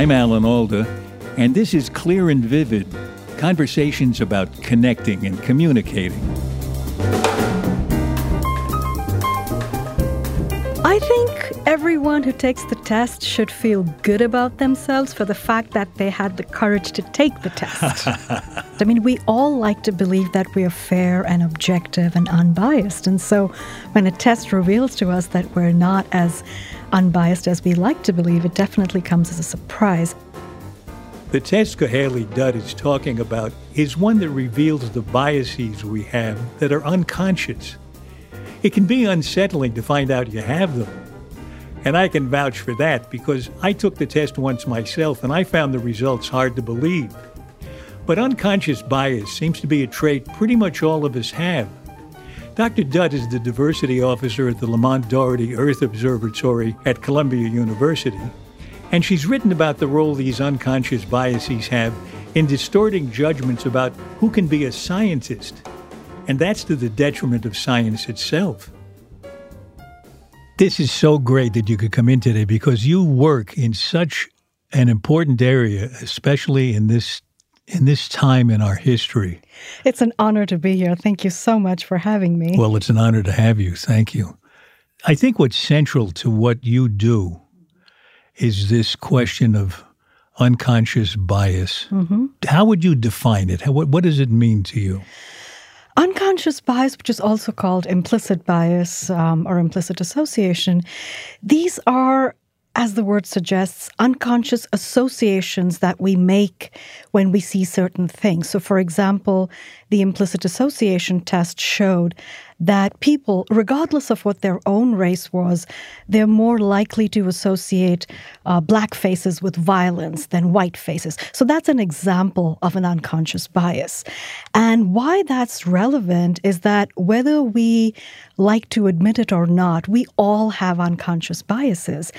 I'm Alan Alda, and this is Clear and Vivid conversations about connecting and communicating. I think everyone who takes the test should feel good about themselves for the fact that they had the courage to take the test. I mean, we all like to believe that we are fair and objective and unbiased. And so when a test reveals to us that we're not as unbiased as we like to believe, it definitely comes as a surprise. The test Kuheli Dutt is talking about is one that reveals the biases we have that are unconscious. It can be unsettling to find out you have them. And I can vouch for that because I took the test once myself and I found the results hard to believe. But unconscious bias seems to be a trait pretty much all of us have. Dr. Dutt is the diversity officer at the Lamont Doherty Earth Observatory at Columbia University, and she's written about the role these unconscious biases have in distorting judgments about who can be a scientist. And that's to the detriment of science itself. This is so great that you could come in today because you work in such an important area, especially in this in this time in our history. It's an honor to be here. Thank you so much for having me. Well, it's an honor to have you. Thank you. I think what's central to what you do is this question of unconscious bias. Mm-hmm. How would you define it? What, what does it mean to you? Unconscious bias, which is also called implicit bias um, or implicit association, these are as the word suggests, unconscious associations that we make when we see certain things. So, for example, the implicit association test showed that people, regardless of what their own race was, they're more likely to associate uh, black faces with violence than white faces. So that's an example of an unconscious bias. And why that's relevant is that whether we like to admit it or not, we all have unconscious biases.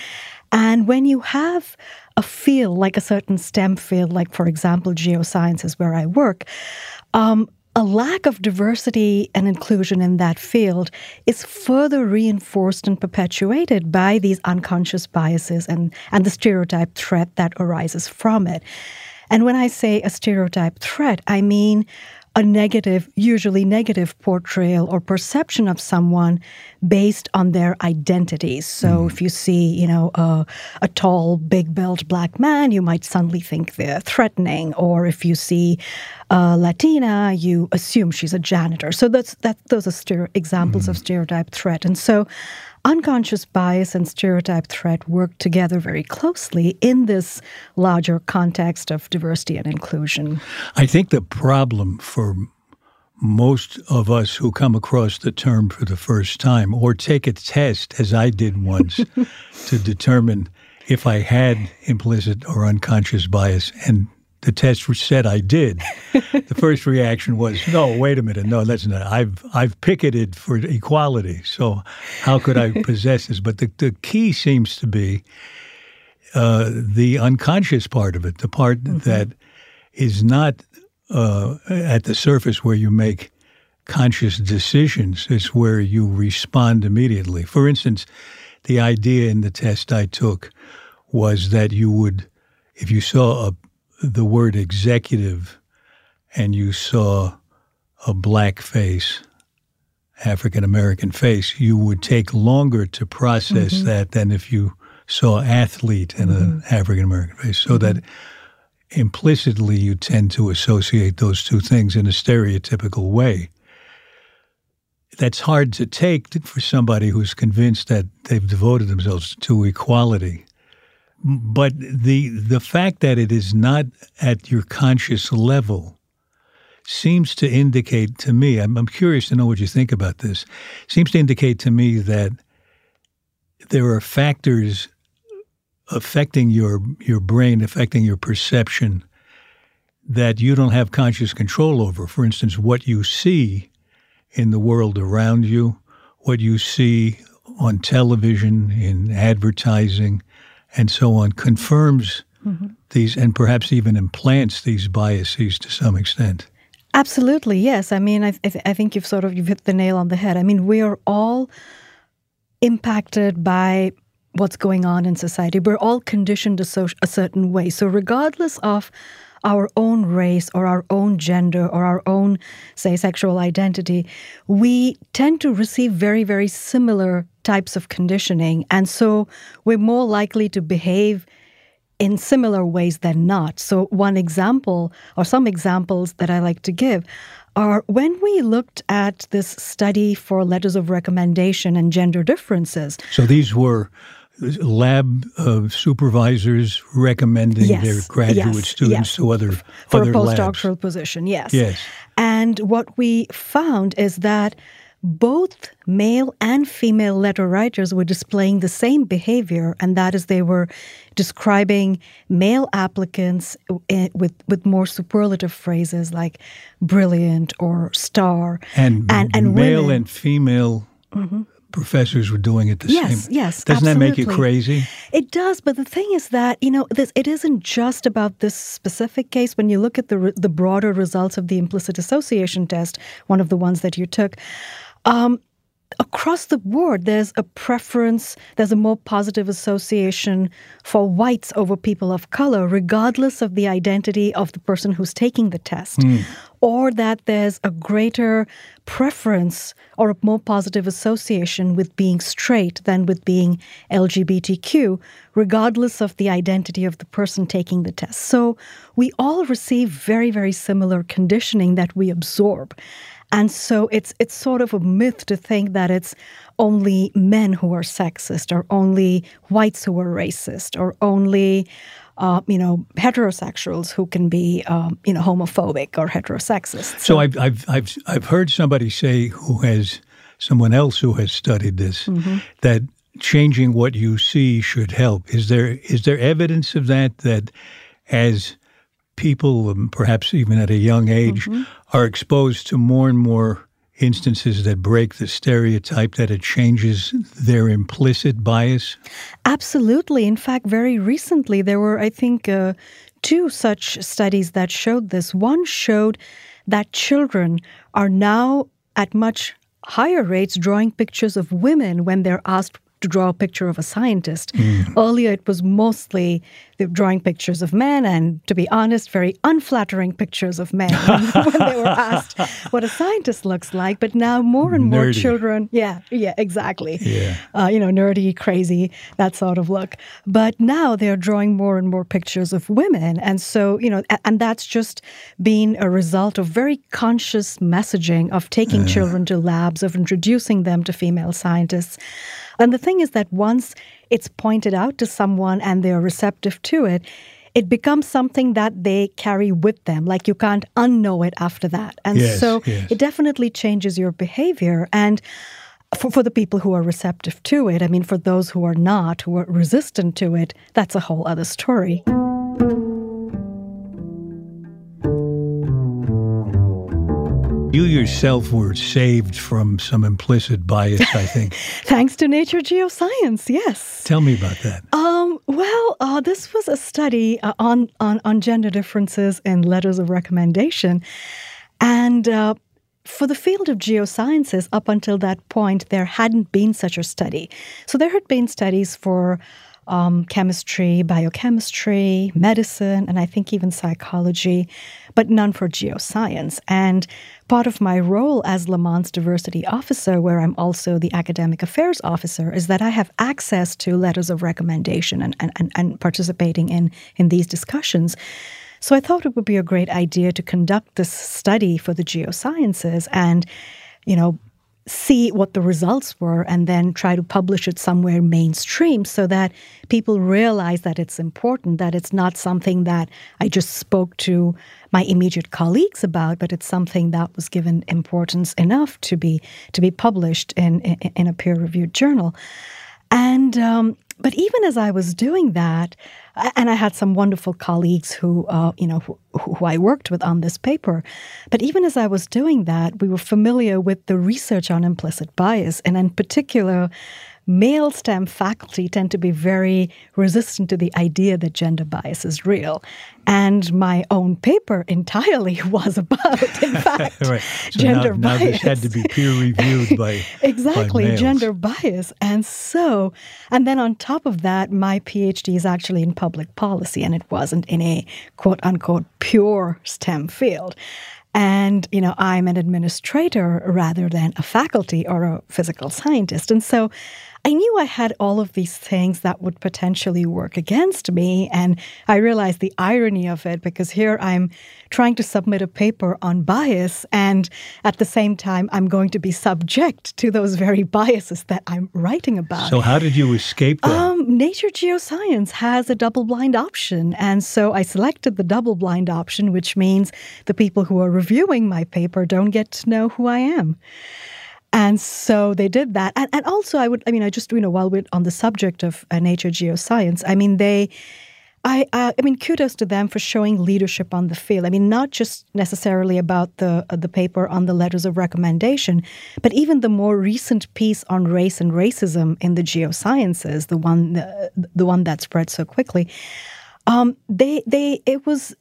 And when you have a field like a certain STEM field, like for example, geosciences where I work, um, a lack of diversity and inclusion in that field is further reinforced and perpetuated by these unconscious biases and, and the stereotype threat that arises from it. And when I say a stereotype threat, I mean a negative, usually negative portrayal or perception of someone based on their identities. So mm. if you see, you know, a, a tall, big-built black man, you might suddenly think they're threatening. Or if you see a Latina, you assume she's a janitor. So that's that. Those are examples mm. of stereotype threat. And so unconscious bias and stereotype threat work together very closely in this larger context of diversity and inclusion. I think the problem for most of us who come across the term for the first time or take a test, as I did once, to determine if I had implicit or unconscious bias, and the test said I did. the first reaction was, "No, wait a minute, no, that's not. I've I've picketed for equality, so how could I possess this?" But the the key seems to be uh, the unconscious part of it, the part mm-hmm. that is not uh, at the surface where you make conscious decisions. It's where you respond immediately. For instance, the idea in the test I took was that you would, if you saw a the word executive and you saw a black face, African American face, you would take longer to process mm-hmm. that than if you saw athlete and mm-hmm. an African American face. So mm-hmm. that implicitly you tend to associate those two things in a stereotypical way. That's hard to take for somebody who's convinced that they've devoted themselves to equality. But the the fact that it is not at your conscious level seems to indicate to me. I'm, I'm curious to know what you think about this. Seems to indicate to me that there are factors affecting your your brain, affecting your perception that you don't have conscious control over. For instance, what you see in the world around you, what you see on television, in advertising, and so on confirms mm-hmm. these and perhaps even implants these biases to some extent. Absolutely, yes. I mean, I, th- I think you've sort of you've hit the nail on the head. I mean, we are all impacted by what's going on in society. We're all conditioned a, so, a certain way. So, regardless of our own race or our own gender or our own, say, sexual identity, we tend to receive very, very similar types of conditioning. And so we're more likely to behave in similar ways than not. So, one example, or some examples that I like to give, are when we looked at this study for letters of recommendation and gender differences. So, these were lab uh, supervisors recommending yes, their graduate yes, students yes. to other for other a postdoctoral labs. position. Yes. Yes. And what we found is that both male and female letter writers were displaying the same behavior, and that is they were describing male applicants eh, with with more superlative phrases like brilliant or star, And, and, and male women. and female mm-hmm. professors were doing it the Yes, same. yes, yes. Doesn't that make you crazy? It does, but the thing is that you know this. It isn't just about this specific case. When you look at the the broader results of the implicit association test, one of the ones that you took, um, across the board, there's a preference. There's a more positive association for whites over people of color, regardless of the identity of the person who's taking the test, or that there's a greater preference or a more positive association with being straight than with being LGBTQ, regardless of the identity of the person taking the test. So we all receive very, very similar conditioning that we absorb. And so it's it's sort of a myth to think that it's only men who are sexist, or only whites who are racist, or only uh, you know heterosexuals who can be um, you know homophobic or heterosexist. So I've, I've, I've, I've heard somebody say who has, someone else who has studied this, Mm-hmm. that changing what you see should help. Is there, is there evidence of that, that as people, um, perhaps even at a young age, Mm-hmm. are exposed to more and more instances that break the stereotype, that it changes their implicit bias? Absolutely. In fact, very recently, there were, I think, uh, two such studies that showed this. One showed that children are now at much higher rates drawing pictures of women when they're asked to draw a picture of a scientist. Earlier, it was mostly the drawing pictures of men, and to be honest, very unflattering pictures of men when they were asked what a scientist looks like. But now, more and more Nerdy. children, yeah, yeah, exactly Yeah. uh, you know, nerdy, crazy, that sort of look. But now they're drawing more and more pictures of women. And so, you know, a- and that's just been a result of very conscious messaging of taking children to labs, of introducing them to female scientists. And the thing is that once it's pointed out to someone and they're receptive to it, it becomes something that they carry with them. Like you can't unknow it after that. And Yes, so yes. it definitely changes your behavior. And for, for the people who are receptive to it, I mean, for those who are not, who are resistant to it, that's a whole other story. You yourself were saved from some implicit bias, I think. Thanks to Nature Geoscience, yes. Tell me about that. Um, well, uh, this was a study uh, on, on, on gender differences in letters of recommendation. And uh, for the field of geosciences, up until that point, there hadn't been such a study. So there had been studies for um, chemistry, biochemistry, medicine, and I think even psychology, but none for geoscience. And part of my role as Lamont's diversity officer, where I'm also the academic affairs officer, is that I have access to letters of recommendation and, and, and, and participating in, in these discussions. So I thought it would be a great idea to conduct this study for the geosciences and, you know, see what the results were and then try to publish it somewhere mainstream so that people realize that it's important, that it's not something that I just spoke to my immediate colleagues about, but it's something that was given importance enough to be to be published in in, in a peer-reviewed journal. And um, but even as I was doing that, and I had some wonderful colleagues who, uh, you know, who, who I worked with on this paper. But even as I was doing that, we were familiar with the research on implicit bias, and in particular, male STEM faculty tend to be very resistant to the idea that gender bias is real. And my own paper entirely was about, in fact, right. so gender now, bias. Now this had to be peer reviewed by exactly by gender bias, and so, and then on top of that, my PhD is actually in public policy, and it wasn't in a quote unquote pure STEM field. And, you know, I'm an administrator rather than a faculty or a physical scientist. And so I knew I had all of these things that would potentially work against me. And I realized the irony of it because here I'm trying to submit a paper on bias. And at the same time, I'm going to be subject to those very biases that I'm writing about. So, how did you escape that? Um, Nature Geoscience has a double blind option. And so I selected the double blind option, which means the people who are reviewing my paper don't get to know who I am. And so they did that. And, and also, I would, I mean, I just, you know, while we're on the subject of uh, nature geoscience, I mean, they, I, uh, I mean, kudos to them for showing leadership on the field. I mean, not just necessarily about the uh, the paper on the letters of recommendation, but even the more recent piece on race and racism in the geosciences, the one the, the one that spread so quickly. Um, they they it was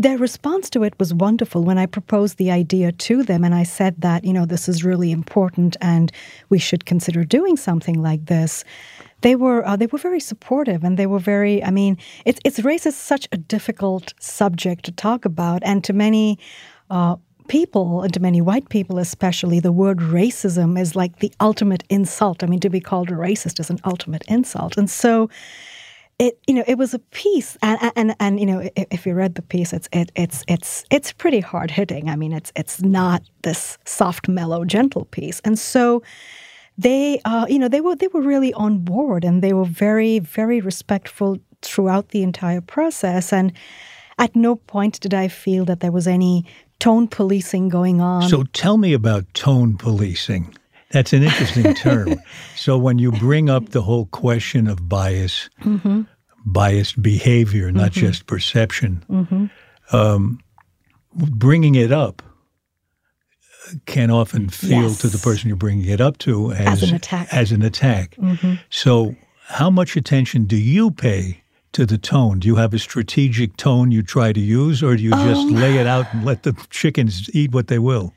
their response to it was wonderful when I proposed the idea to them and I said that, you know, this is really important and we should consider doing something like this. They were uh, they were very supportive and they were very I mean, it's it's race is such a difficult subject to talk about and to many uh, people and to many white people especially the word racism is like the ultimate insult. I mean, to be called a racist is an ultimate insult. And so it you know it was a piece and and and you know if you read the piece it's it, it's it's it's pretty hard hitting i mean it's it's not this soft mellow gentle piece. And so they uh, you know they were they were really on board and they were very very respectful throughout the entire process. And at no point did i feel that there was any tone policing going on. So tell me about tone policing that's an interesting term. so when you bring up the whole question of bias, mm-hmm. biased behavior, not mm-hmm. just perception, mm-hmm. um, bringing it up can often feel yes. to the person you're bringing it up to as, as an attack. As an attack. Mm-hmm. So how much attention do you pay to the tone? Do you have a strategic tone you try to use, or do you just um, lay it out and let the chickens eat what they will?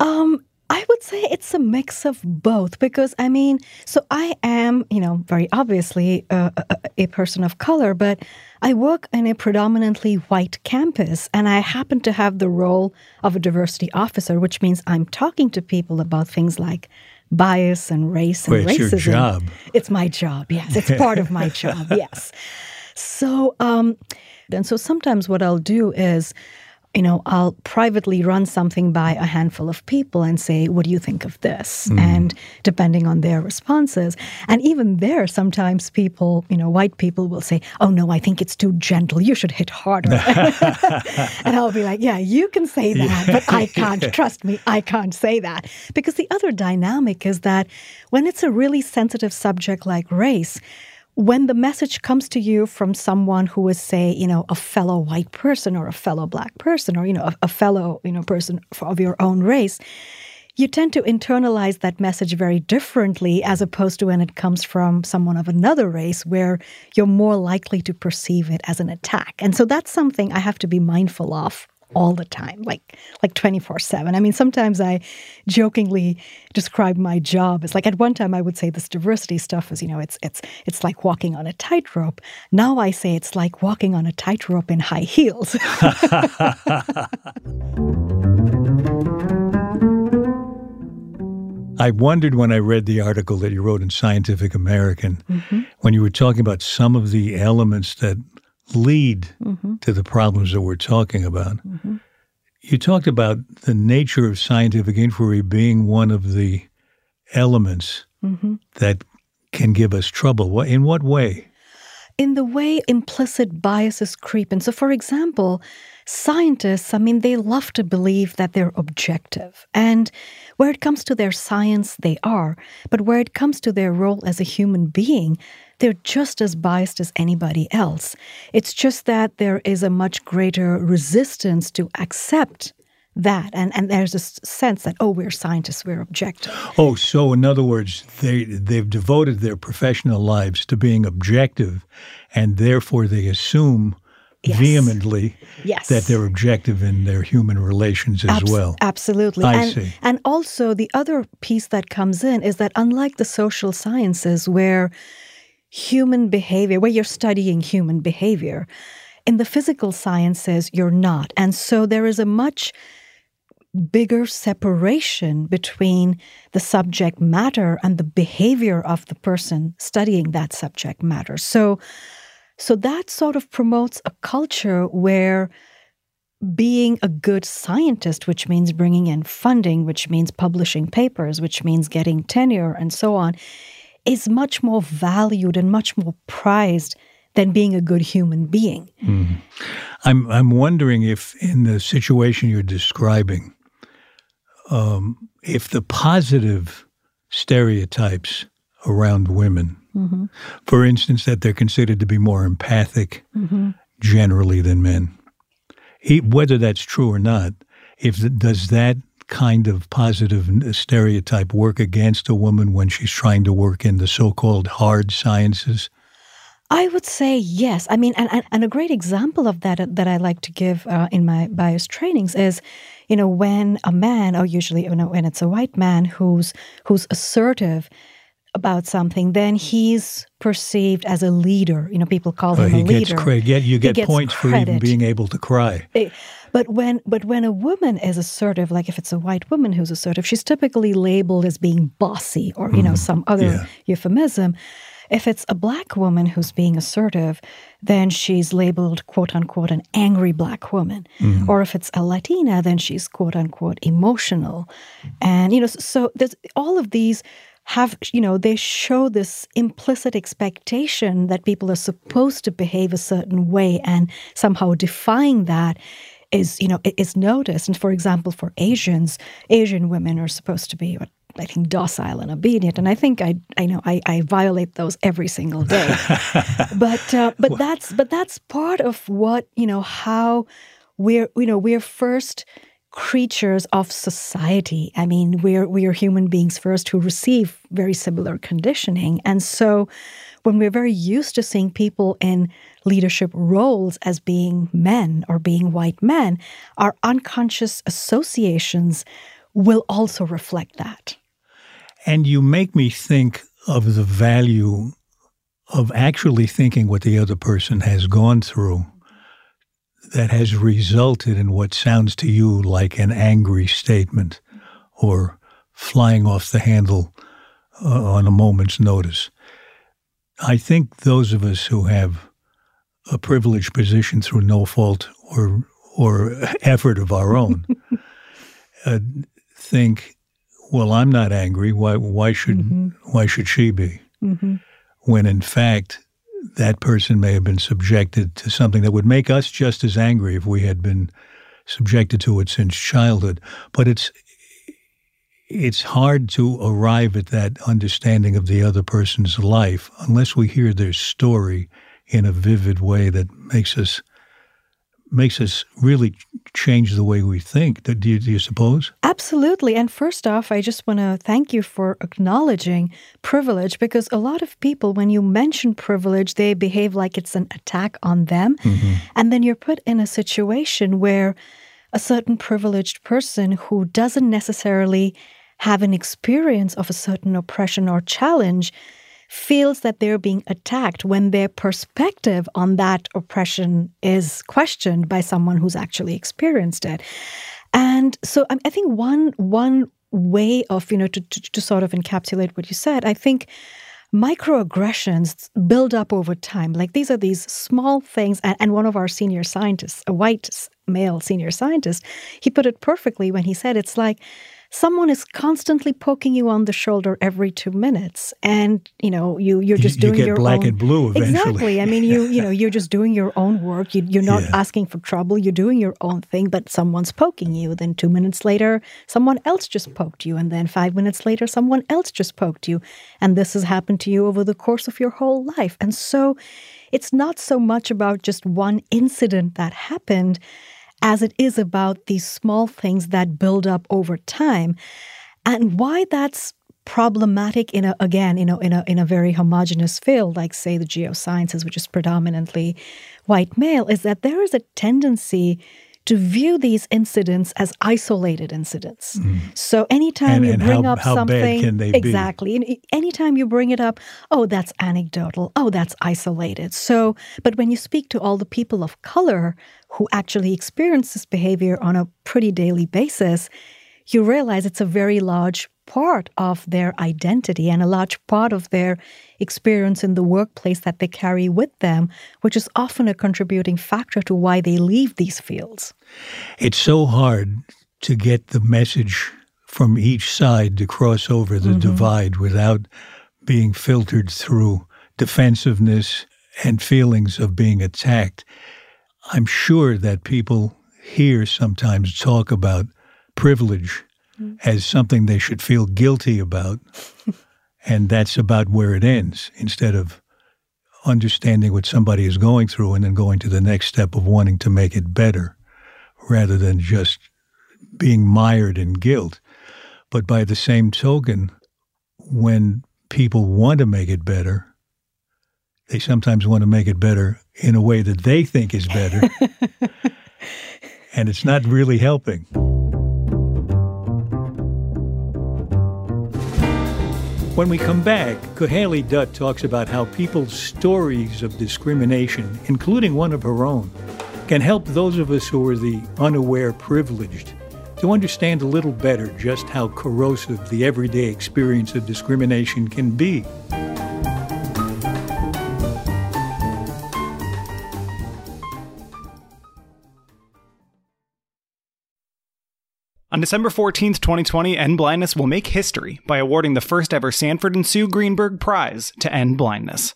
Um, I would say it's a mix of both because I mean, so I am, you know, very obviously a, a, a, person of color, but I work in a predominantly white campus and I happen to have the role of a diversity officer, which means I'm talking to people about things like bias and race and it's racism. Your job. It's my job, yes. It's part of my job, yes. So, um, and so sometimes what I'll do is you know, I'll privately run something by a handful of people and say, What do you think of this? Mm. And depending on their responses. And even there, sometimes people, you know, white people will say, Oh, no, I think it's too gentle. You should hit harder. and I'll be like, Yeah, you can say that, yeah. but I can't. Trust me, I can't say that. Because the other dynamic is that when it's a really sensitive subject like race, when the message comes to you from someone who is say you know a fellow white person or a fellow black person or you know a, a fellow you know person of your own race you tend to internalize that message very differently as opposed to when it comes from someone of another race where you're more likely to perceive it as an attack. And so that's something i have to be mindful of all the time, like like 24/7. I mean, sometimes I jokingly describe my job as like at one time I would say this diversity stuff is, you know, it's it's it's like walking on a tightrope. Now I say it's like walking on a tightrope in high heels. I wondered when I read the article that you wrote in Scientific American, mm-hmm. when you were talking about some of the elements that lead mm-hmm. to the problems that we're talking about. Mm-hmm. You talked about the nature of scientific inquiry being one of the elements mm-hmm. that can give us trouble. In what way? In the way implicit biases creep in. So, for example, scientists, I mean, they love to believe that they're objective. And where it comes to their science, they are. But where it comes to their role as a human being, they're just as biased as anybody else. It's just that there is a much greater resistance to accept that and and there's this sense that oh we're scientists we're objective oh so in other words they they've devoted their professional lives to being objective and therefore they assume yes. vehemently yes. that they're objective in their human relations as Abs- well absolutely I and, see. and also the other piece that comes in is that unlike the social sciences where human behavior where you're studying human behavior in the physical sciences you're not and so there is a much bigger separation between the subject matter and the behavior of the person studying that subject matter. So, so that sort of promotes a culture where being a good scientist, which means bringing in funding, which means publishing papers, which means getting tenure and so on, is much more valued and much more prized than being a good human being. Mm. I'm I'm wondering if in the situation you're describing, um, if the positive stereotypes around women, mm-hmm. for instance, that they're considered to be more empathic mm-hmm. generally than men, whether that's true or not, if does that kind of positive stereotype work against a woman when she's trying to work in the so-called hard sciences? I would say yes. I mean, and, and a great example of that that I like to give uh, in my bias trainings is, you know, when a man, or usually you know, when it's a white man who's who's assertive about something, then he's perceived as a leader. You know, people call him he a gets leader. Credit. Yeah, you get points credit. for even being able to cry. It, but when but when a woman is assertive, like if it's a white woman who's assertive, she's typically labeled as being bossy or you mm know some other yeah. euphemism. If it's a black woman who's being assertive, then she's labeled quote unquote an angry black woman. Mm-hmm. Or if it's a Latina, then she's quote unquote emotional. And, you know, so there's all of these have, you know, they show this implicit expectation that people are supposed to behave a certain way and somehow defying that is you know is noticed and for example for asians asian women are supposed to be what I think docile and obedient, and I think I I know I, I violate those every single day. but uh, but that's but that's part of what you know how we're you know we're first creatures of society. I mean we're we are human beings first who receive very similar conditioning, and so when we're very used to seeing people in leadership roles as being men or being white men, our unconscious associations will also reflect that. And you make me think of the value of actually thinking what the other person has gone through that has resulted in what sounds to you like an angry statement or flying off the handle uh, on a moment's notice. I think those of us who have a privileged position through no fault or or effort of our own uh, think well, I'm not angry. Why, why should, mm-hmm. why should she be? Mm-hmm. When in fact, that person may have been subjected to something that would make us just as angry if we had been subjected to it since childhood. But it's, it's hard to arrive at that understanding of the other person's life unless we hear their story in a vivid way that makes us makes us really change the way we think. Do you, do you suppose? Absolutely. And first off, I just want to thank you for acknowledging privilege because a lot of people, when you mention privilege, they behave like it's an attack on them. Mm-hmm. And then you're put in a situation where a certain privileged person who doesn't necessarily have an experience of a certain oppression or challenge feels that they're being attacked when their perspective on that oppression is questioned by someone who's actually experienced it. And so I think one one way of you know to, to, to sort of encapsulate what you said, I think microaggressions build up over time. Like these are these small things. And, and, one of our senior scientists, a white male senior scientist, he put it perfectly when he said it's like someone is constantly poking you on the shoulder every two minutes, and you know you you're just you, doing you your black own, and blue eventually. Exactly. I mean, you you know you're just doing your own work. You, you're not yeah. asking for trouble. You're doing your own thing, but someone's poking you. Then two minutes later, someone else just poked you, and then five minutes later, someone else just poked you, and this has happened to you over the course of your whole life. And so, it's not so much about just one incident that happened as it is about these small things that build up over time. And why that's problematic in a again you know in a in a very homogenous field like say the geosciences which is predominantly white male is that there is a tendency to view these incidents as isolated incidents. Mm. So anytime and, you and bring how, up how something exactly, be? anytime you bring it up, oh that's anecdotal, oh that's isolated. So but when you speak to all the people of color who actually experience this behavior on a pretty daily basis, you realize it's a very large part of their identity and a large part of their experience in the workplace that they carry with them, which is often a contributing factor to why they leave these fields. It's so hard to get the message from each side to cross over the mm-hmm. divide without being filtered through defensiveness and feelings of being attacked. I'm sure that people here sometimes talk about privilege mm. as something they should feel guilty about. and that's about where it ends instead of understanding what somebody is going through and then going to the next step of wanting to make it better rather than just being mired in guilt. But by the same token, when people want to make it better, they sometimes want to make it better in a way that they think is better. and it's not really helping. When we come back, Kuheli Dutt talks about how people's stories of discrimination, including one of her own, can help those of us who are the unaware privileged to understand a little better just how corrosive the everyday experience of discrimination can be. On December 14th, 2020, End Blindness will make history by awarding the first ever Sanford and Sue Greenberg Prize to end blindness.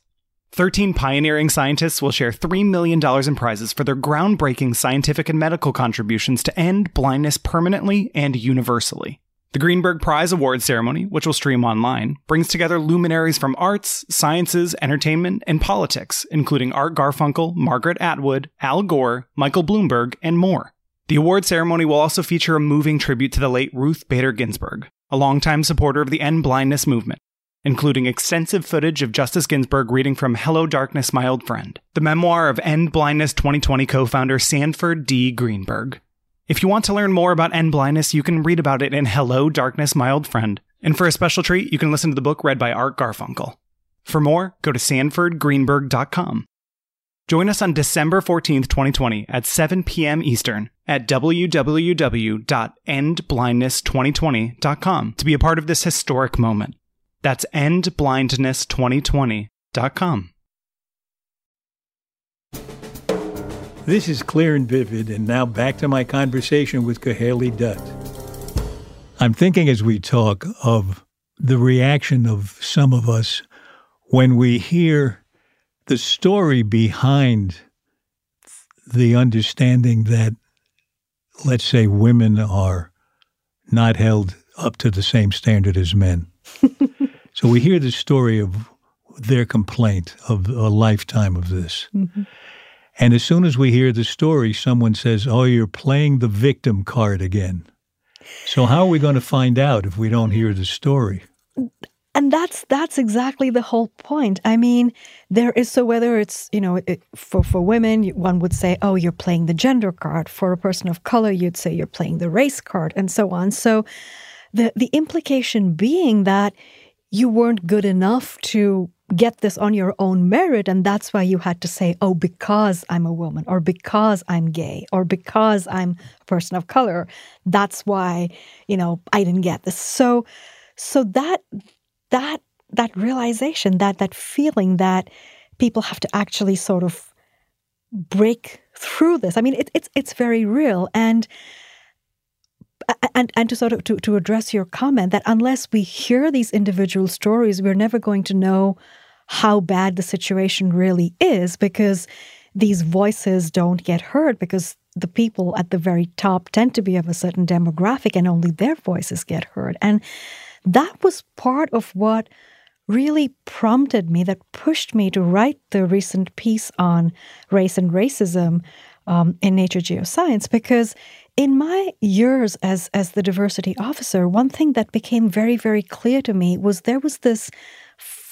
13 pioneering scientists will share $3 million in prizes for their groundbreaking scientific and medical contributions to end blindness permanently and universally. The Greenberg Prize Award ceremony, which will stream online, brings together luminaries from arts, sciences, entertainment, and politics, including Art Garfunkel, Margaret Atwood, Al Gore, Michael Bloomberg, and more. The award ceremony will also feature a moving tribute to the late Ruth Bader Ginsburg, a longtime supporter of the end blindness movement, including extensive footage of Justice Ginsburg reading from Hello Darkness, My Old Friend, the memoir of End Blindness 2020 co founder Sanford D. Greenberg. If you want to learn more about end blindness, you can read about it in Hello Darkness, My Old Friend. And for a special treat, you can listen to the book read by Art Garfunkel. For more, go to sanfordgreenberg.com. Join us on December 14th, 2020 at 7 p.m. Eastern at www.endblindness2020.com to be a part of this historic moment. That's endblindness2020.com. This is clear and vivid, and now back to my conversation with Kuheli Dutt. I'm thinking as we talk of the reaction of some of us when we hear the story behind the understanding that, let's say, women are not held up to the same standard as men. so we hear the story of their complaint of a lifetime of this. Mm-hmm. And as soon as we hear the story, someone says, Oh, you're playing the victim card again. So, how are we going to find out if we don't hear the story? And that's that's exactly the whole point. I mean there is so whether it's you know it, for for women one would say oh you're playing the gender card. For a person of color you'd say you're playing the race card and so on. So the the implication being that you weren't good enough to get this on your own merit and that's why you had to say oh because i'm a woman or because i'm gay or because i'm a person of color. That's why you know i didn't get this. So so that that that realization, that that feeling that people have to actually sort of break through this. I mean, it, it's it's very real, and and and to sort of to, to address your comment that unless we hear these individual stories, we're never going to know how bad the situation really is because these voices don't get heard because the people at the very top tend to be of a certain demographic and only their voices get heard and that was part of what really prompted me, that pushed me to write the recent piece on race and racism um, in Nature Geoscience because in my years as as the diversity officer, one thing that became very very clear to me was there was this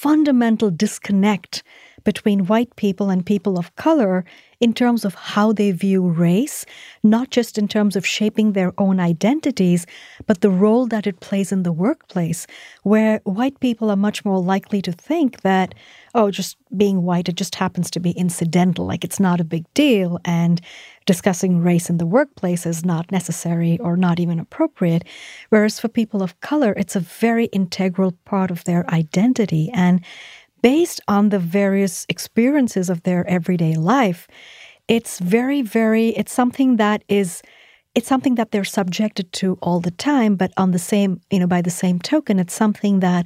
fundamental disconnect between white people and people of color in terms of how they view race, not just in terms of shaping their own identities, but the role that it plays in the workplace, where white people are much more likely to think that, oh, just being white, it just happens to be incidental, like it's not a big deal, and discussing race in the workplace is not necessary or not even appropriate. Whereas for people of color, it's a very integral part of their identity. And based on the various experiences of their everyday life, it's very, very, it's something that is, it's something that they're subjected to all the time. But on the same, you know, by the same token, it's something that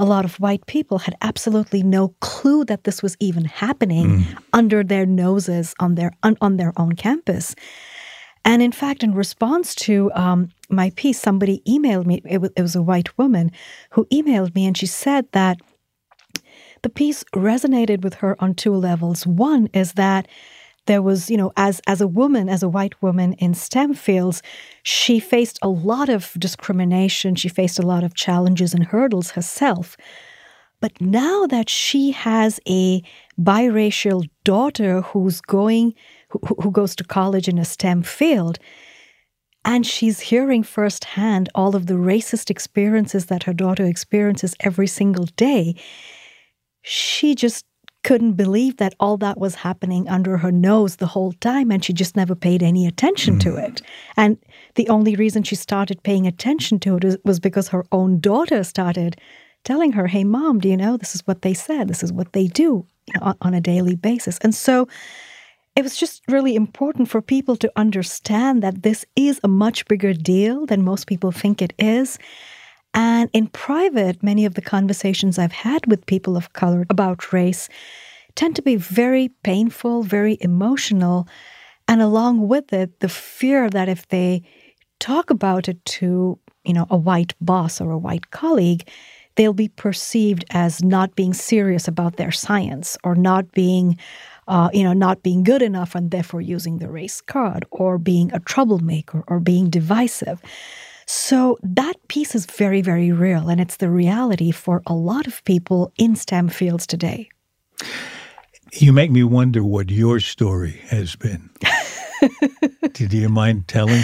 a lot of white people had absolutely no clue that this was even happening mm. under their noses on their on, on, their own campus. And in fact, in response to um, my piece, somebody emailed me. It was, it was a white woman who emailed me, and she said that the piece resonated with her on two levels. One is that there was, you know, as as a woman, as a white woman in STEM fields, she faced a lot of discrimination. She faced a lot of challenges and hurdles herself. But now that she has a biracial daughter who's going, who, who goes to college in a STEM field, and she's hearing firsthand all of the racist experiences that her daughter experiences every single day, she just couldn't believe that all that was happening under her nose the whole time and she just never paid any attention mm. to it. And the only reason she started paying attention to it was because her own daughter started telling her, "Hey mom, do you know this is what they said? This is what they do you know, on a daily basis." And so it was just really important for people to understand that this is a much bigger deal than most people think it is and in private, many of the conversations I've had with people of color about race tend to be very painful, very emotional. And along with it, the fear that if they talk about it to, you know, a white boss or a white colleague, they'll be perceived as not being serious about their science or not being uh, you know, not being good enough and therefore using the race card or being a troublemaker or being divisive. So that piece is very, very real, and it's the reality for a lot of people in STEM fields today. You make me wonder what your story has been. Do you mind telling?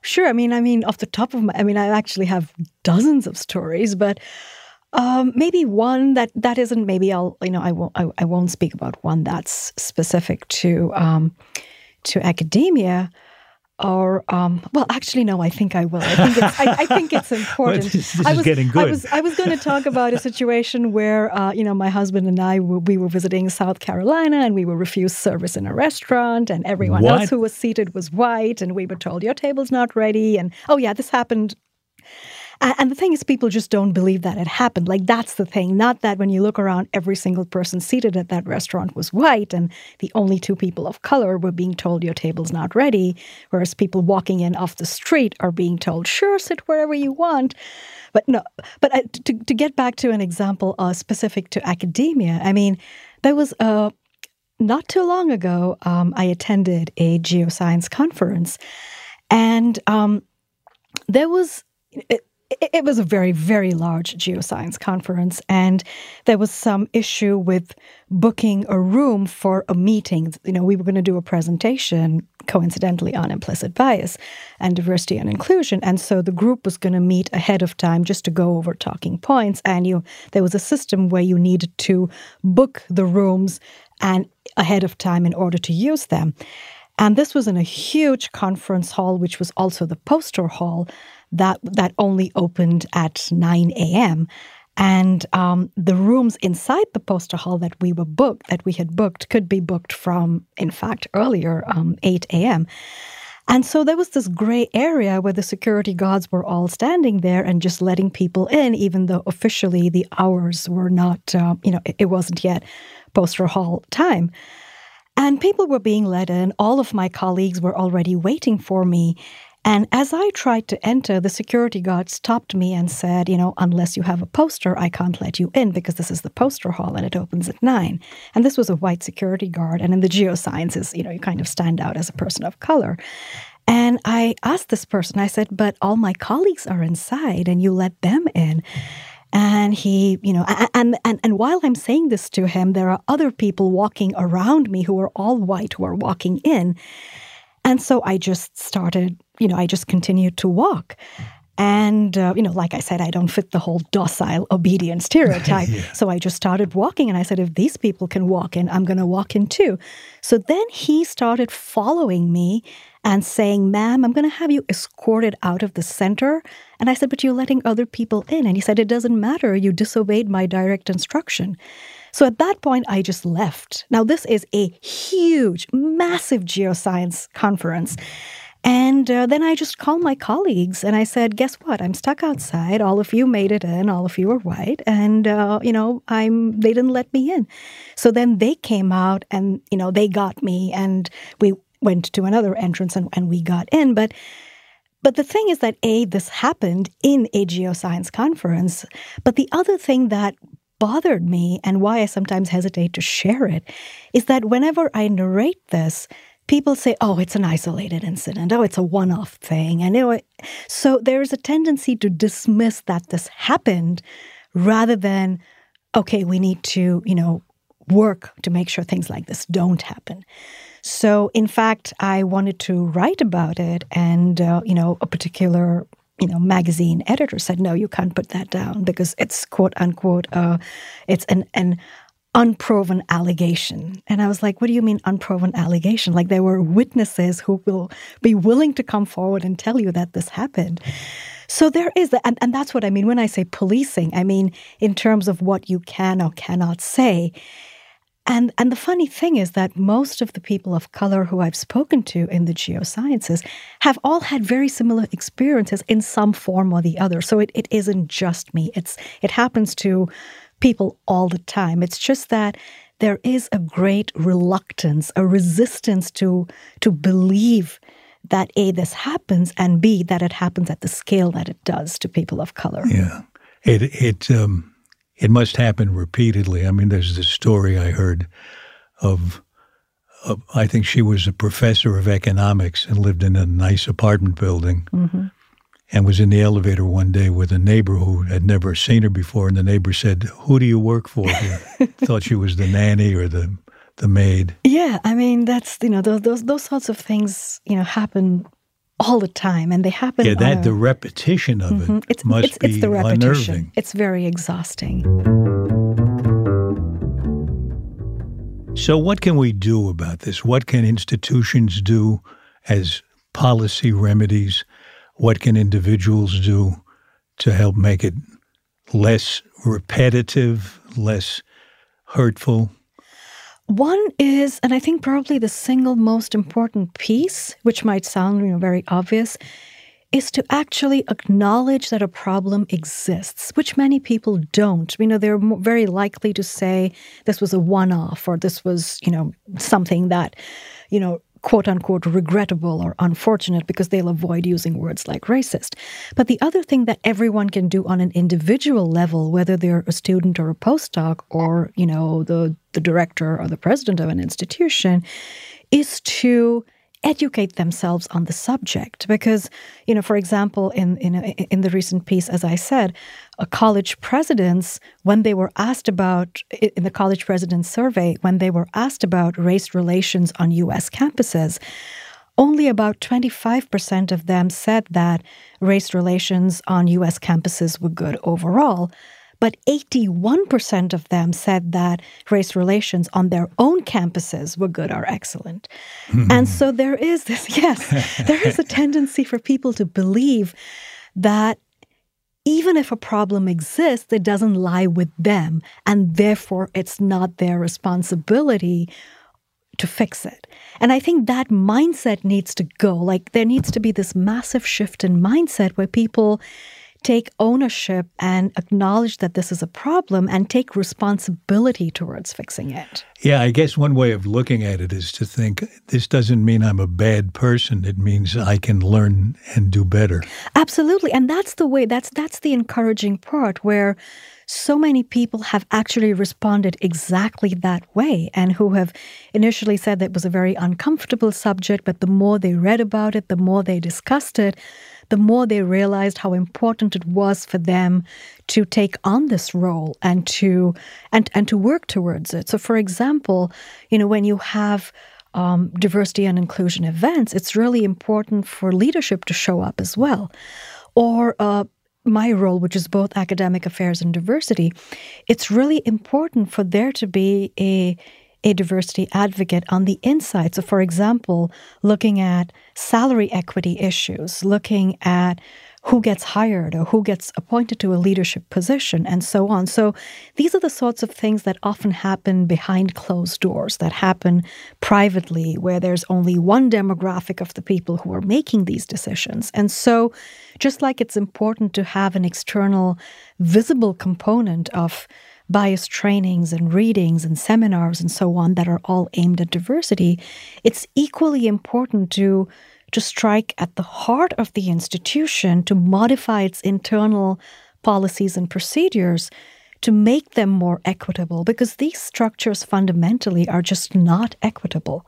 Sure. I mean, I mean, off the top of my, I mean, I actually have dozens of stories, but um, maybe one that that isn't. Maybe I'll, you know, I won't. I, I won't speak about one that's specific to um, to academia or um, well, actually, no. I think I will. I think it's, I, I think it's important. well, this, this I was, getting good. I was I was going to talk about a situation where uh, you know my husband and I were, we were visiting South Carolina and we were refused service in a restaurant and everyone what? else who was seated was white and we were told your table's not ready and oh yeah this happened and the thing is, people just don't believe that it happened. Like, that's the thing. Not that when you look around, every single person seated at that restaurant was white, and the only two people of color were being told your table's not ready, whereas people walking in off the street are being told, sure, sit wherever you want. But no, but uh, to, to get back to an example uh, specific to academia, I mean, there was a not too long ago, um, I attended a geoscience conference, and um, there was it, it was a very, very large geoscience conference, and there was some issue with booking a room for a meeting. You know, we were going to do a presentation, coincidentally, on implicit bias and diversity and inclusion, and so the group was going to meet ahead of time just to go over talking points. And you, there was a system where you needed to book the rooms and ahead of time in order to use them. And this was in a huge conference hall, which was also the poster hall that that only opened at 9 a.m. And um, the rooms inside the poster hall that we were booked, that we had booked, could be booked from, in fact, earlier, um, 8 a.m. And so there was this gray area where the security guards were all standing there and just letting people in, even though officially the hours were not, uh, you know, it wasn't yet poster hall time. And people were being let in. All of my colleagues were already waiting for me. And as I tried to enter, the security guard stopped me and said, You know, unless you have a poster, I can't let you in because this is the poster hall and it opens at nine. And this was a white security guard. And in the geosciences, you know, you kind of stand out as a person of color. And I asked this person, I said, But all my colleagues are inside and you let them in. And he, you know, and, and, and while I'm saying this to him, there are other people walking around me who are all white who are walking in. And so I just started, you know, I just continued to walk. And, uh, you know, like I said, I don't fit the whole docile, obedient stereotype. yeah. So I just started walking and I said, if these people can walk in, I'm going to walk in too. So then he started following me and saying, ma'am, I'm going to have you escorted out of the center. And I said, but you're letting other people in. And he said, it doesn't matter. You disobeyed my direct instruction. So at that point, I just left. Now, this is a huge, massive geoscience conference. And uh, then I just called my colleagues and I said, "Guess what? I'm stuck outside. All of you made it in. All of you are white, and uh, you know, I'm. They didn't let me in. So then they came out and you know they got me, and we went to another entrance and, and we got in. But but the thing is that a this happened in a geoscience conference. But the other thing that bothered me and why I sometimes hesitate to share it is that whenever I narrate this people say, oh, it's an isolated incident. Oh, it's a one off thing. And so there's a tendency to dismiss that this happened rather than, okay, we need to, you know, work to make sure things like this don't happen. So, in fact, I wanted to write about it, and uh, you know, a particular you know magazine editor said, "No, you can't put that down because it's quote unquote, uh, it's an an unproven allegation. And I was like, what do you mean unproven allegation? Like there were witnesses who will be willing to come forward and tell you that this happened. So there is. And, and that's what I mean when I say policing. I mean, in terms of what you can or cannot say. And, and the funny thing is that most of the people of color who I've spoken to in the geosciences have all had very similar experiences in some form or the other. So it, it isn't just me. It's it happens to people all the time. It's just that there is a great reluctance, a resistance to to believe that a this happens and b that it happens at the scale that it does to people of color. Yeah, it it um, it must happen repeatedly. I mean, there's this story I heard of. of I think she was a professor of economics and lived in a nice apartment building. Mm-hmm and was in the elevator one day with a neighbor who had never seen her before, and the neighbor said, "Who do you work for?" Thought she was the nanny or the the maid. Yeah, I mean that's you know those those those sorts of things you know happen all the time, and they happen. Yeah, that a, the repetition of mm-hmm, it it's, must it's, be it's the repetition. unnerving. It's very exhausting. So, what can we do about this? What can institutions do as policy remedies? what can individuals do to help make it less repetitive, less hurtful? One is, and I think probably the single most important piece, which might sound you know, very obvious, is to actually acknowledge that a problem exists, which many people don't. You know, they're very likely to say this was a one-off or this was, you know, something that, you know, quote unquote regrettable or unfortunate because they'll avoid using words like racist. But the other thing that everyone can do on an individual level, whether they're a student or a postdoc or, you know, the, the director or the president of an institution, is to educate themselves on the subject. Because you know for example in in in the recent piece as i said college presidents when they were asked about in the college presidents survey when they were asked about race relations on US campuses only about 25% of them said that race relations on US campuses were good overall but 81% of them said that race relations on their own campuses were good or excellent. Mm-hmm. And so there is this, yes, there is a tendency for people to believe that even if a problem exists, it doesn't lie with them, and therefore it's not their responsibility to fix it. And I think that mindset needs to go. Like, there needs to be this massive shift in mindset where people take ownership and acknowledge that this is a problem and take responsibility towards fixing it. Yeah, I guess one way of looking at it is to think this doesn't mean I'm a bad person. It means I can learn and do better. Absolutely. And that's the way that's that's the encouraging part where so many people have actually responded exactly that way and who have initially said that it was a very uncomfortable subject, but the more they read about it, the more they discussed it, the more they realized how important it was for them to take on this role and to and and to work towards it. So for example, you know, when you have um, diversity and inclusion events, it's really important for leadership to show up as well. Or uh, my role, which is both academic affairs and diversity, it's really important for there to be a a diversity advocate on the inside. So, for example, looking at salary equity issues, looking at who gets hired or who gets appointed to a leadership position, and so on. So, these are the sorts of things that often happen behind closed doors, that happen privately, where there's only one demographic of the people who are making these decisions. And so, just like it's important to have an external, visible component of bias trainings and readings and seminars and so on that are all aimed at diversity, it's equally important to to strike at the heart of the institution to modify its internal policies and procedures to make them more equitable because these structures fundamentally are just not equitable.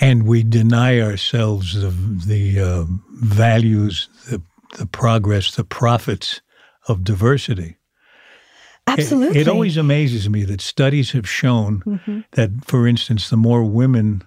And we deny ourselves the, the uh, values, the, the progress, the profits of diversity. Absolutely. It, it, always amazes me that studies have shown mm-hmm. that, for instance, the more women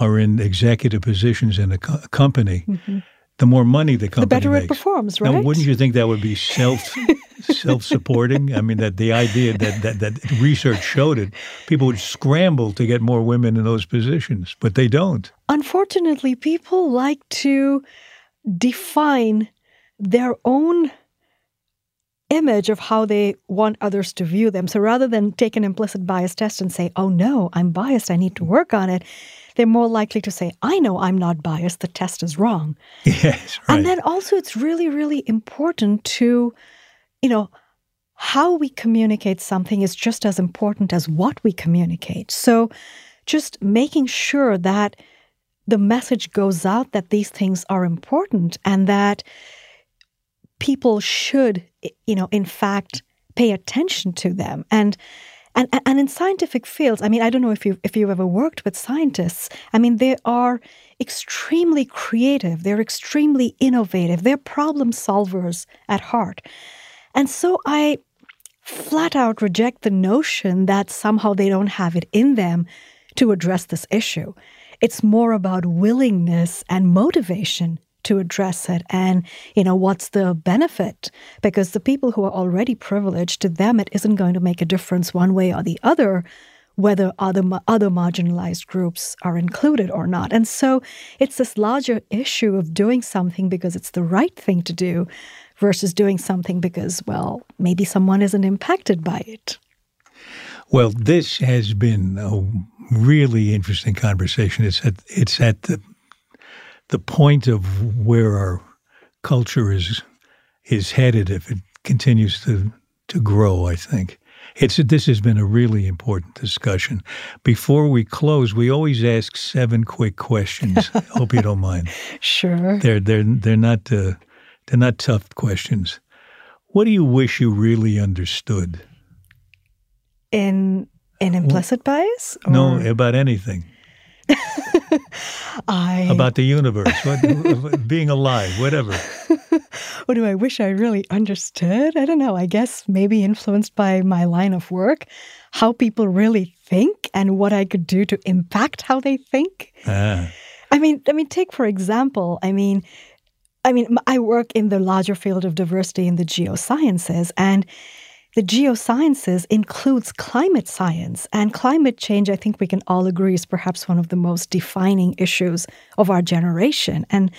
are in executive positions in a, co- company, mm-hmm. the more money the company the better makes. it performs, right? Now, wouldn't you think that would be self self supporting? I mean, that the idea that, that that research showed it, people would scramble to get more women in those positions, but they don't. Unfortunately, people like to define their own image of how they want others to view them. So rather than take an implicit bias test and say, oh no, I'm biased, I need to work on it, they're more likely to say, I know I'm not biased, the test is wrong. Yes, right. And then also, it's really, really important to, you know, how we communicate something is just as important as what we communicate. So just making sure that the message goes out that these things are important and that people should, you know, in fact, pay attention to them. And and and in scientific fields, I mean, I don't know if you if you've ever worked with scientists. I mean, they are extremely creative. They're extremely innovative. They're problem solvers at heart. And so I flat out reject the notion that somehow they don't have it in them to address this issue. It's more about willingness and motivation to address it and you know what's the benefit? Because the people who are already privileged to them it isn't going to make a difference one way or the other whether other other marginalized groups are included or not. And so it's this larger issue of doing something because it's the right thing to do versus doing something because well maybe someone isn't impacted by it. Well, this has been a really interesting conversation. It's at it's at the the point of where our culture is is headed if it continues to to grow. I think it's this has been a really important discussion. Before we close, we always ask seven quick questions. Hope you don't mind. Sure. They're they're they're not uh, they're not tough questions. What do you wish you really understood? In an implicit bias? Or? No, about anything. I about the universe, what, being alive, whatever. what do I wish I really understood? I don't know. I guess maybe influenced by my line of work, how people really think and what I could do to impact how they think. Ah. I mean, I mean, take for example. I mean, I mean, I work in the larger field of diversity in the geosciences, and the geosciences includes climate science, and climate change, I think we can all agree, is perhaps one of the most defining issues of our generation. And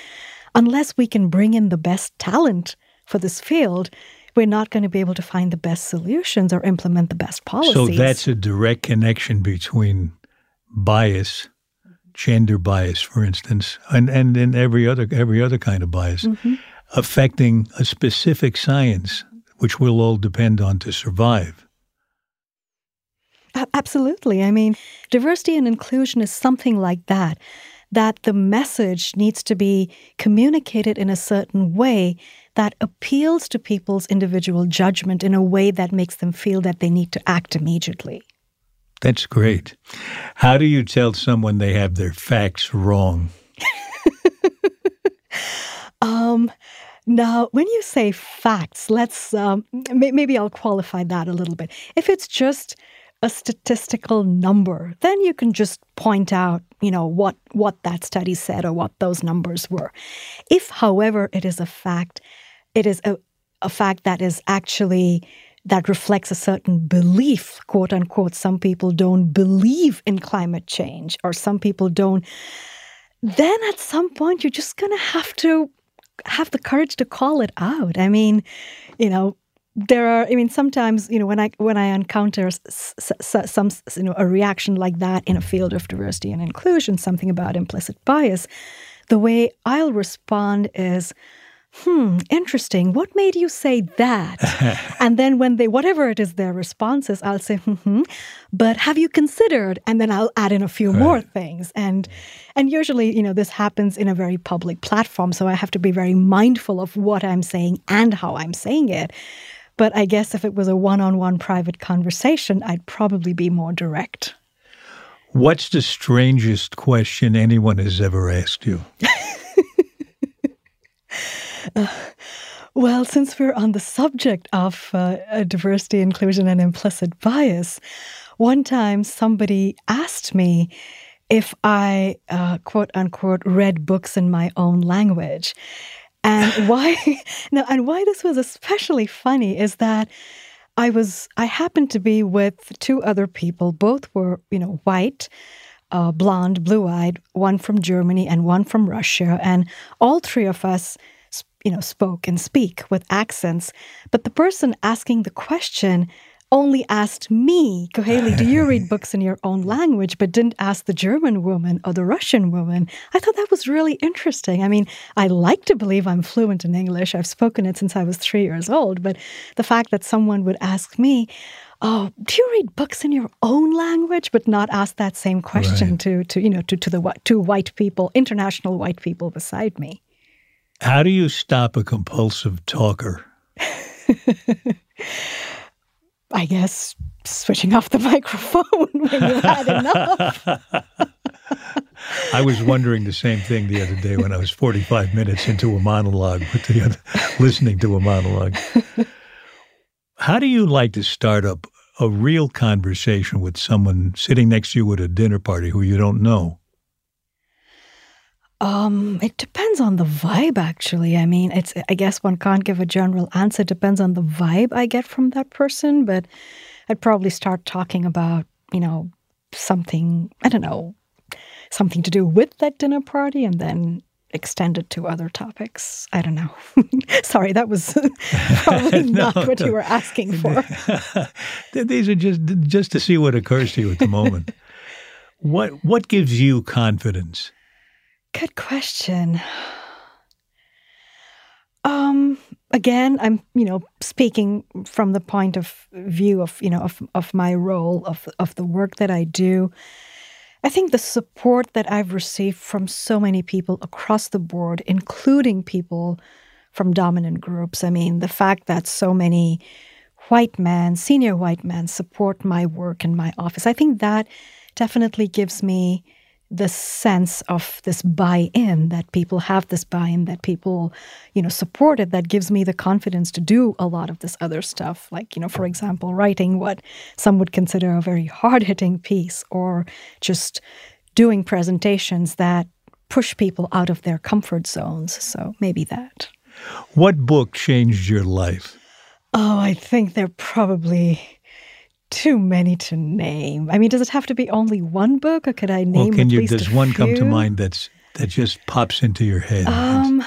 unless we can bring in the best talent for this field, we're not going to be able to find the best solutions or implement the best policies. So that's a direct connection between bias, gender bias, for instance, and and in every other every other kind of bias. Mm-hmm. affecting a specific science, which we'll all depend on to survive. Absolutely. I mean, diversity and inclusion is something like that, that the message needs to be communicated in a certain way that appeals to people's individual judgment in a way that makes them feel that they need to act immediately. That's great. How do you tell someone they have their facts wrong? um, now, when you say facts, let's um, maybe I'll qualify that a little bit. If it's just a statistical number, then you can just point out, you know, what what that study said or what those numbers were. If, however, it is a fact, it is a, a fact that is actually that reflects a certain belief, quote unquote. Some people don't believe in climate change, or some people don't. Then at some point, you're just going to have to have the courage to call it out. I mean, you know, there are i mean sometimes you know when i when i encounter s- s- some you know a reaction like that in a field of diversity and inclusion something about implicit bias the way i'll respond is hmm interesting what made you say that and then when they whatever it is their responses, i'll say hmm but have you considered and then i'll add in a few right. more things and and usually you know this happens in a very public platform so i have to be very mindful of what i'm saying and how i'm saying it but I guess if it was a one on one private conversation, I'd probably be more direct. What's the strangest question anyone has ever asked you? uh, well, since we're on the subject of uh, diversity, inclusion, and implicit bias, one time somebody asked me if I, uh, quote unquote, read books in my own language. And why now and why this was especially funny is that I was I happened to be with two other people. Both were, you know, white, uh, blonde, blue-eyed, one from Germany and one from Russia, and all three of us you know spoke and speak with accents but the person asking the question only asked me, Kuheli, do you read books in your own language, but didn't ask the German woman or the Russian woman? I thought that was really interesting. I mean, I like to believe I'm fluent in English. I've spoken it since I was three years old, but the fact that someone would ask me, Oh, do you read books in your own language, but not ask that same question right. to, to you know to, to the two white people, international white people beside me? How do you stop a compulsive talker? I guess switching off the microphone when you've had enough. I was wondering the same thing the other day when I was 45 minutes into a monologue with the other, listening to a monologue. How do you like to start up a real conversation with someone sitting next to you at a dinner party who you don't know? Um, it depends on the vibe, actually. I mean, it's I guess one can't give a general answer. It depends on the vibe I get from that person, but I'd probably start talking about, you know, something, I don't know, something to do with that dinner party and then extend it to other topics. I don't know. Sorry, that was probably no, not what no. you were asking for. These are just just to see what occurs to you at the moment. what what gives you confidence? Good question. Um, again, I'm, you know, speaking from the point of view of, you know, of, of my role, of, of the work that I do. I think the support that I've received from so many people across the board, including people from dominant groups. I mean, the fact that so many white men, senior white men, support my work in my office, I think that definitely gives me the sense of this buy-in that people have this buy-in that people you know support it that gives me the confidence to do a lot of this other stuff. Like you know for example writing what some would consider a very hard-hitting piece or just doing presentations that push people out of their comfort zones. So maybe that. What book changed your life? Oh i think there are probably too many to name. I mean, does it have to be only one book, or could I name? Well, can you? Does one few? come to mind that's that just pops into your head? Um,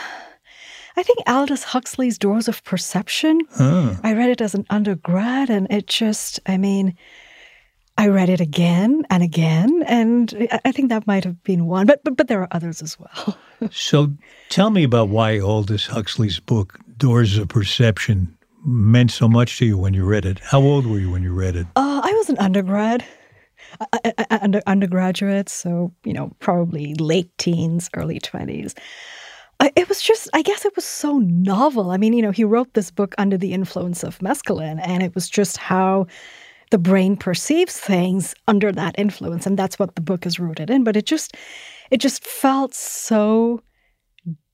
I think Aldous Huxley's Doors of Perception. I read it as an undergrad, and it just, I mean, I read it again and again, and I think that might have been one, but but, but there are others as well. so, tell me about why Aldous Huxley's book Doors of Perception meant so much to you when you read it. How old were you when you read it? Uh, I was an undergrad, under, undergraduate, so you know probably late teens, early twenties. It was just, I guess it was so novel. I mean, you know, he wrote this book under the influence of mescaline, and it was just how the brain perceives things under that influence and that's what the book is rooted in but it just it just felt so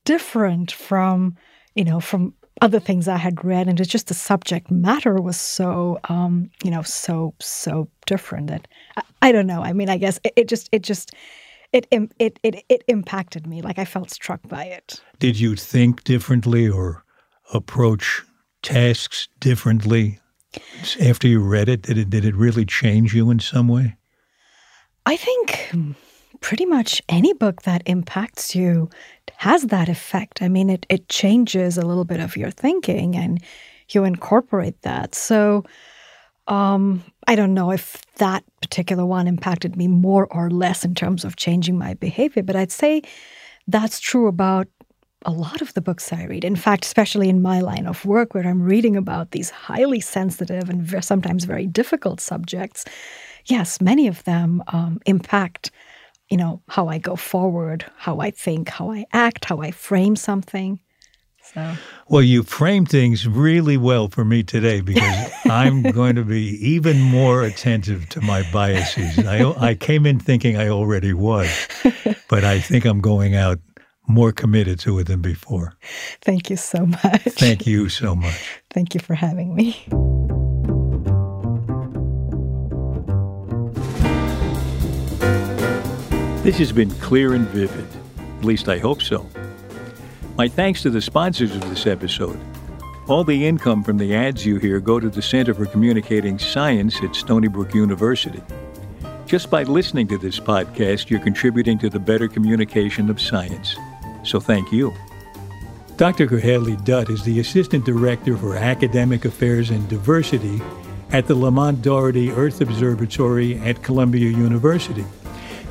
different from you know from other things i had read and it's just the subject matter was so um you know so so different that i, I don't know. I mean i guess it, it just it just it, it it it impacted me. Like i felt struck by it. Did you think differently or approach tasks differently after you read it, did it did it really change you in some way? I think pretty much any book that impacts you has that effect. I mean, it it changes a little bit of your thinking and you incorporate that. So um, I don't know if that particular one impacted me more or less in terms of changing my behavior, but I'd say that's true about a lot of the books I read. In fact, especially in my line of work, where I'm reading about these highly sensitive and sometimes very difficult subjects, yes, many of them um, impact, you know, how I go forward, how I think, how I act, how I frame something. So. Well, you frame things really well for me today because I'm going to be even more attentive to my biases. I, I came in thinking I already was, but I think I'm going out more committed to it than before. Thank you so much. Thank you so much. Thank you for having me. This has been clear and vivid. At least I hope so. My thanks to the sponsors of this episode. All the income from the ads you hear go to the Center for Communicating Science at Stony Brook University. Just by listening to this podcast, you're contributing to the better communication of science so thank you. Dr. Kuheli Dutt is the Assistant Director for Academic Affairs and Diversity at the Lamont Doherty Earth Observatory at Columbia University.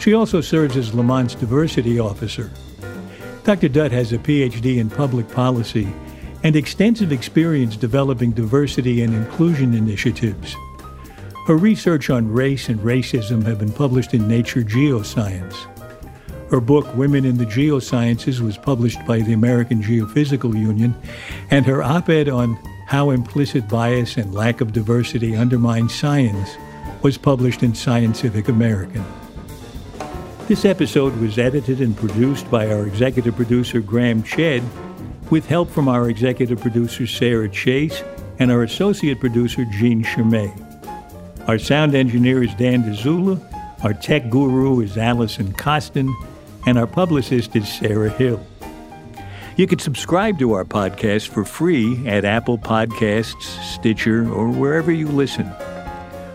She also serves as Lamont's Diversity Officer. Dr. Dutt has a PhD in public policy and extensive experience developing diversity and inclusion initiatives. Her research on race and racism have been published in Nature Geoscience. Her book, Women in the Geosciences, was published by the American Geophysical Union, and her op ed on how implicit bias and lack of diversity undermine science was published in Scientific American. This episode was edited and produced by our executive producer, Graham Chedd, with help from our executive producer, Sarah Chase, and our associate producer, Jean Chimay. Our sound engineer is Dan Dzula. Our tech guru is Allison Costin and our publicist is Sarah Hill. You can subscribe to our podcast for free at Apple Podcasts, Stitcher, or wherever you listen.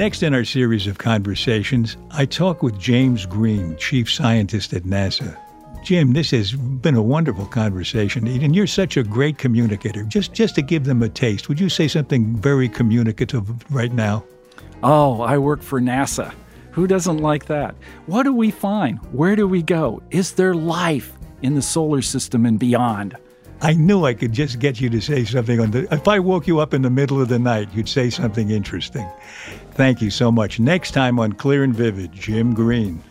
Next in our series of conversations, I talk with James Green, Chief Scientist at NASA. Jim, this has been a wonderful conversation, and you're such a great communicator. Just, just to give them a taste, would you say something very communicative right now? Oh, I work for NASA. Who doesn't like that? What do we find? Where do we go? Is there life in the solar system and beyond? I knew I could just get you to say something on the. If I woke you up in the middle of the night, you'd say something interesting. Thank you so much. Next time on Clear and Vivid, Jim Green.